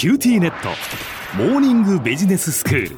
キューティーネット。モーニングビジネススクール。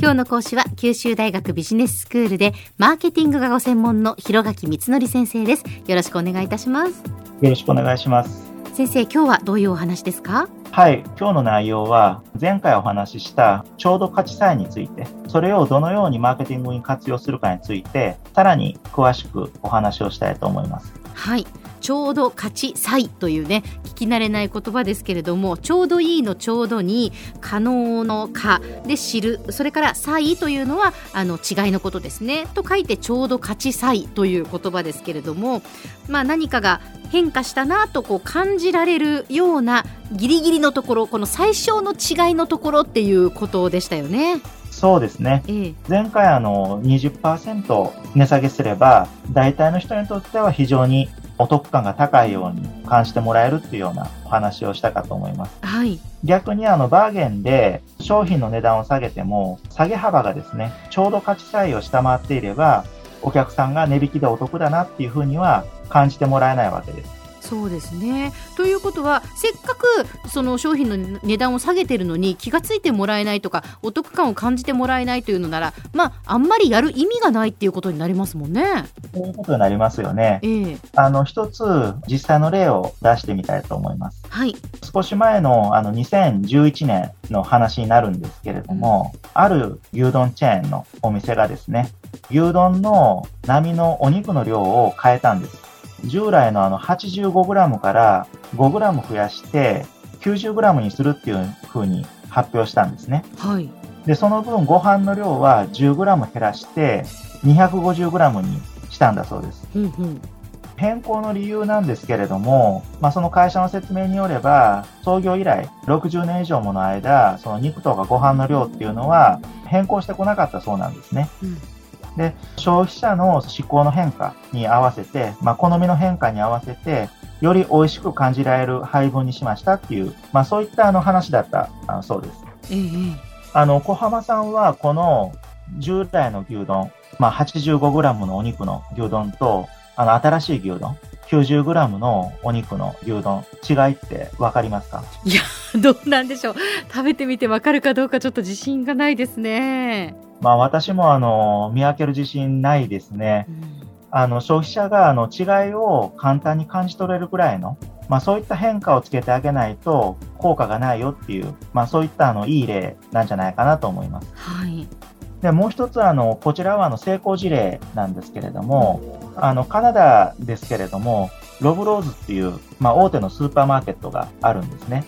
今日の講師は九州大学ビジネススクールでマーケティングがご専門の広垣光則先生です。よろしくお願いいたします。よろしくお願いします。先生今日はどういうお話ですか？はい今日の内容は前回お話ししたちょうど価値差異についてそれをどのようにマーケティングに活用するかについてさらに詳しくお話をしたいと思います。はいちょうど勝ち差というね聞き慣れない言葉ですけれどもちょうどいいのちょうどに可能の可で知るそれから差異というのはあの違いのことですねと書いてちょうど勝ち差異という言葉ですけれども、まあ、何かが変化したなとこう感じられるようなギリギリのところこの最小の違いのところっていうことでしたよね。そうですね。ええ、前回あの20%値下げすれば、大体の人にとっては非常にお得感が高いように感じてもらえるっていうようなお話をしたかと思います。はい。逆にあのバーゲンで商品の値段を下げても、下げ幅がですね、ちょうど価値差異を下回っていれば、お客さんが値引きでお得だなっていうふうには感じてもらえないわけです。そうですねということはせっかくその商品の値段を下げてるのに気が付いてもらえないとかお得感を感じてもらえないというのならまああんまりやる意味がないっていうことになりますもんね。そういうことになりますよね。ええ、あの一つ実際の例を出してみたいと思います。はい。少し前のあの2011年の話になるんですけれども、うん、ある牛丼チェーンのお店がですね、牛丼の並のお肉の量を変えたんです。従来のあの 85g から 5g 増やして 90g にするっていうふうに発表したんですね。はい。で、その分ご飯の量は 10g 減らして 250g にしたんだそうです。うんうん変更の理由なんですけれども、まあ、その会社の説明によれば、創業以来60年以上もの間、その肉とかご飯の量っていうのは変更してこなかったそうなんですね。うんで、消費者の思考の変化に合わせて、まあ、好みの変化に合わせて、より美味しく感じられる配分にしましたっていう、まあ、そういったあの話だったあそうです。ええ、あの、小浜さんはこの従来の牛丼、まあ、85g のお肉の牛丼と、あの、新しい牛丼、90g のお肉の牛丼、違いって分かりますか？いや、どうなんでしょう。食べてみて分かるかどうかちょっと自信がないですね。まあ私もあの、見分ける自信ないですね。うん、あの、消費者があの違いを簡単に感じ取れるくらいの、まあそういった変化をつけてあげないと効果がないよっていう、まあそういったあの、いい例なんじゃないかなと思います。はい。で、もう一つあの、こちらはあの、成功事例なんですけれども、あの、カナダですけれども、ロブローズっていう、まあ、大手のスーパーマーケットがあるんですね。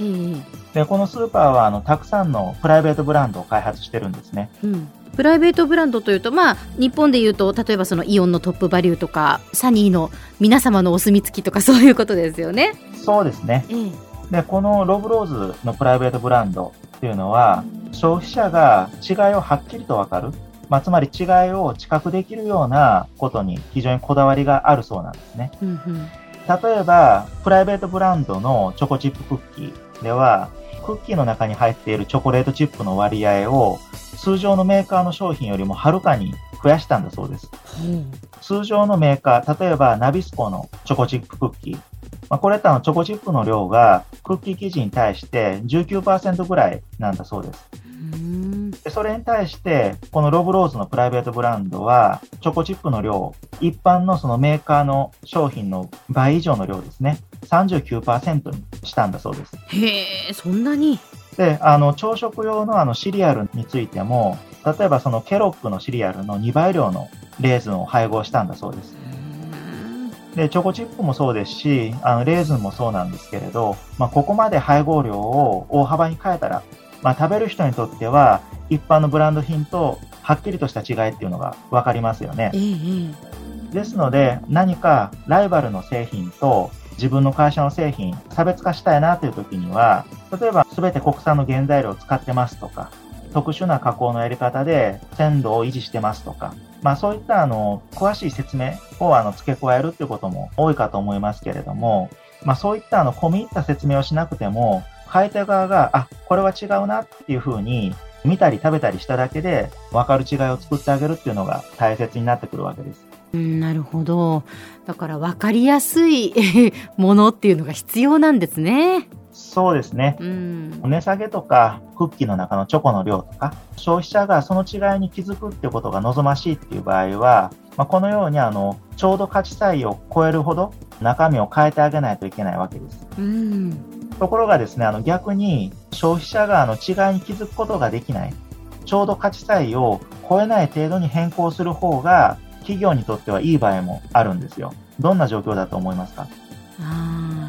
で、このスーパーは、あの、たくさんのプライベートブランドを開発してるんですね。うんプライベートブランドというと、まあ、日本でいうと例えばそのイオンのトップバリューとかサニーの皆様のお墨付きとか そういうことですよね。そうですね、ええ、でこのロブローズのプライベートブランドっていうのは消費者が違いをはっきりと分かるまあ、つまり違いを知覚できるようなことに非常にこだわりがあるそうなんですね。例えば、プライベートブランドのチョコチップクッキーでは、クッキーの中に入っているチョコレートチップの割合を通常のメーカーの商品よりもはるかに増やしたんだそうです。うん、通常のメーカー、例えばナビスコのチョコチップクッキー、まあ、これらのチョコチップの量がクッキー生地に対して19%ぐらいなんだそうです。でそれに対して、このロブローズのプライベートブランドは、チョコチップの量、一般のそのメーカーの商品の倍以上の量ですね、39%にしたんだそうです。へえ、そんなに？で、あの、朝食用のあのシリアルについても、例えばそのケロックのシリアルの2倍量のレーズンを配合したんだそうです。で、チョコチップもそうですし、あの、レーズンもそうなんですけれど、まあ、ここまで配合量を大幅に変えたら、まあ、食べる人にとっては、一般のブランド品とはっきりとした違いっていうのが分かりますよね。ですので、何かライバルの製品と自分の会社の製品、差別化したいなという時には、例えば全て国産の原材料を使ってますとか、特殊な加工のやり方で鮮度を維持してますとか、まあそういったあの、詳しい説明をあの付け加えるっていうことも多いかと思いますけれども、まあそういったあの、込み入った説明をしなくても、買い手側が、あ、これは違うなっていうふうに見たり食べたりしただけで分かる違いを作ってあげるっていうのが大切になってくるわけです。うん、なるほど。だから分かりやすい ものっていうのが必要なんですね。そうですね。うん。値下げとか、クッキーの中のチョコの量とか、消費者がその違いに気づくってことが望ましいっていう場合は、まあ、このようにあの、ちょうど価値差異を超えるほど中身を変えてあげないといけないわけです。うん。ところがですね、あの逆に消費者があの違いに気づくことができない、ちょうど価値差異を超えない程度に変更する方が、企業にとってはいい場合もあるんですよ。どんな状況だと思いますか？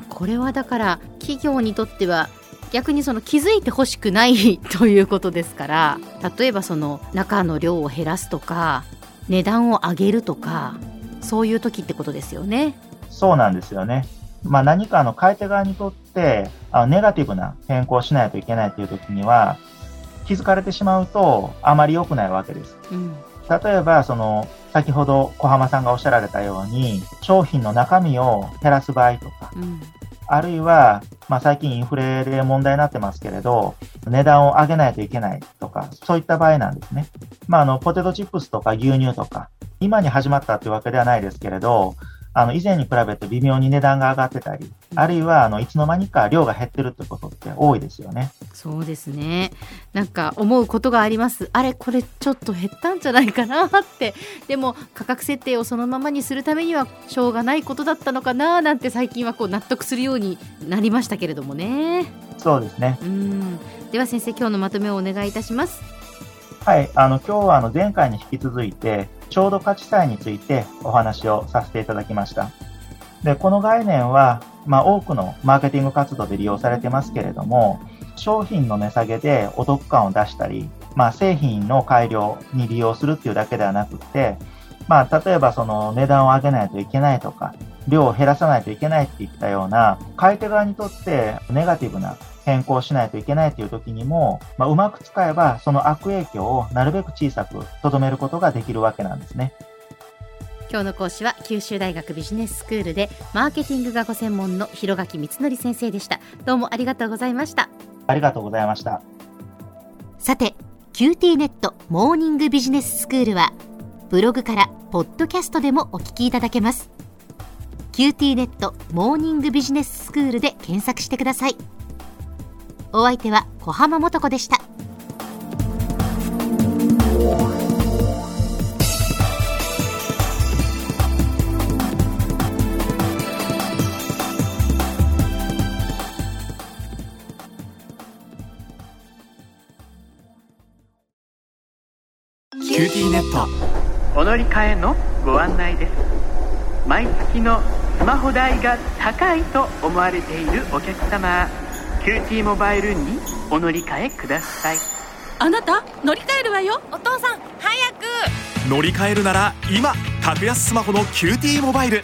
これはだから企業にとっては逆にその気づいてほしくない ということですから例えばその中の量を減らすとか値段を上げるとかそういう時ってことですよね。そうなんですよね。まあ、何かあの買い手側にとってあのネガティブな変更をしないといけないという時には気づかれてしまうとあまり良くないわけです。うん、例えば、その、先ほど小浜さんがおっしゃられたように、商品の中身を減らす場合とか、うん、あるいは、まあ最近インフレで問題になってますけれど、値段を上げないといけないとか、そういった場合なんですね。まああの、ポテトチップスとか牛乳とか、今に始まったというわけではないですけれど、あの、以前に比べて微妙に値段が上がってたり、あるいは、あの、いつの間にか量が減ってるってことって多いですよね。そうですね。なんか思うことがあります。あれこれちょっと減ったんじゃないかなって。でも価格設定をそのままにするためにはしょうがないことだったのかななんて最近はこう納得するようになりましたけれどもね。そうですね。うん。では先生今日のまとめをお願いいたします。はい。あの、今日はあの、前回に引き続いて、ちょうど価値差異についてお話をさせていただきました。で、この概念は、まあ、多くのマーケティング活動で利用されてますけれども、商品の値下げでお得感を出したり、まあ、製品の改良に利用するっていうだけではなくて、まあ、例えばその値段を上げないといけないとか、量を減らさないといけないっていったような、買い手側にとってネガティブな変更しないといけないという時にも、まあ、うまく使えばその悪影響をなるべく小さく留めることができるわけなんですね。今日の講師は九州大学ビジネススクールでマーケティングがご専門の広垣光則先生でしたどうもありがとうございましたありがとうございました。さて QT ネットモーニングビジネススクールはブログからポッドキャストでもお聞きいただけます QT ネットモーニングビジネススクールで検索してくださいお相手は小浜もとこでした。キューティーネット。お乗り換えのご案内です。毎月のスマホ代が高いと思われているお客様 QT モバイルにお乗り換えください。あなた乗り換えるわよ。お父さん早く。乗り換えるなら今格安スマホの QT モバイル